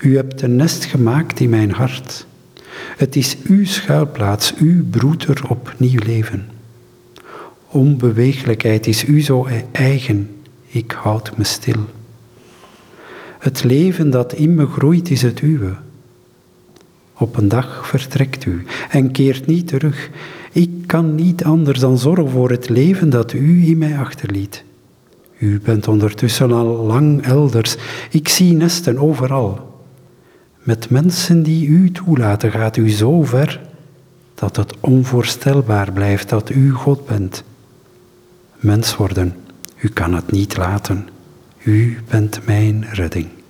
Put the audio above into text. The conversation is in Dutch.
U hebt een nest gemaakt in mijn hart. Het is uw schuilplaats, uw broeder op nieuw leven. Onbeweeglijkheid is u zo eigen, ik houd me stil. Het leven dat in me groeit is het uwe. Op een dag vertrekt u en keert niet terug. Ik kan niet anders dan zorgen voor het leven dat u in mij achterliet. U bent ondertussen al lang elders. Ik zie nesten overal. Met mensen die u toelaten gaat u zo ver dat het onvoorstelbaar blijft dat u God bent. Mens worden, u kan het niet laten. U bent mijn redding.